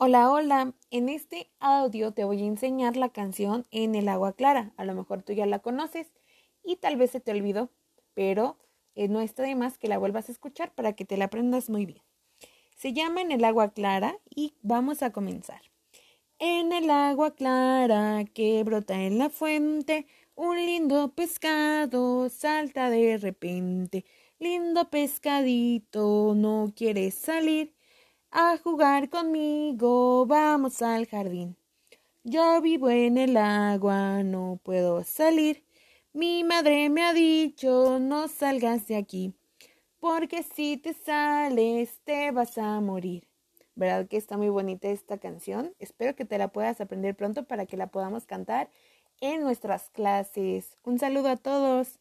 Hola, hola. En este audio te voy a enseñar la canción En el agua clara. A lo mejor tú ya la conoces y tal vez se te olvidó, pero eh, no está de más que la vuelvas a escuchar para que te la aprendas muy bien. Se llama En el agua clara y vamos a comenzar. En el agua clara que brota en la fuente, un lindo pescado salta de repente. Lindo pescadito, no quiere salir a jugar conmigo, vamos al jardín. Yo vivo en el agua, no puedo salir. Mi madre me ha dicho, no salgas de aquí, porque si te sales te vas a morir. ¿Verdad que está muy bonita esta canción? Espero que te la puedas aprender pronto para que la podamos cantar en nuestras clases. Un saludo a todos.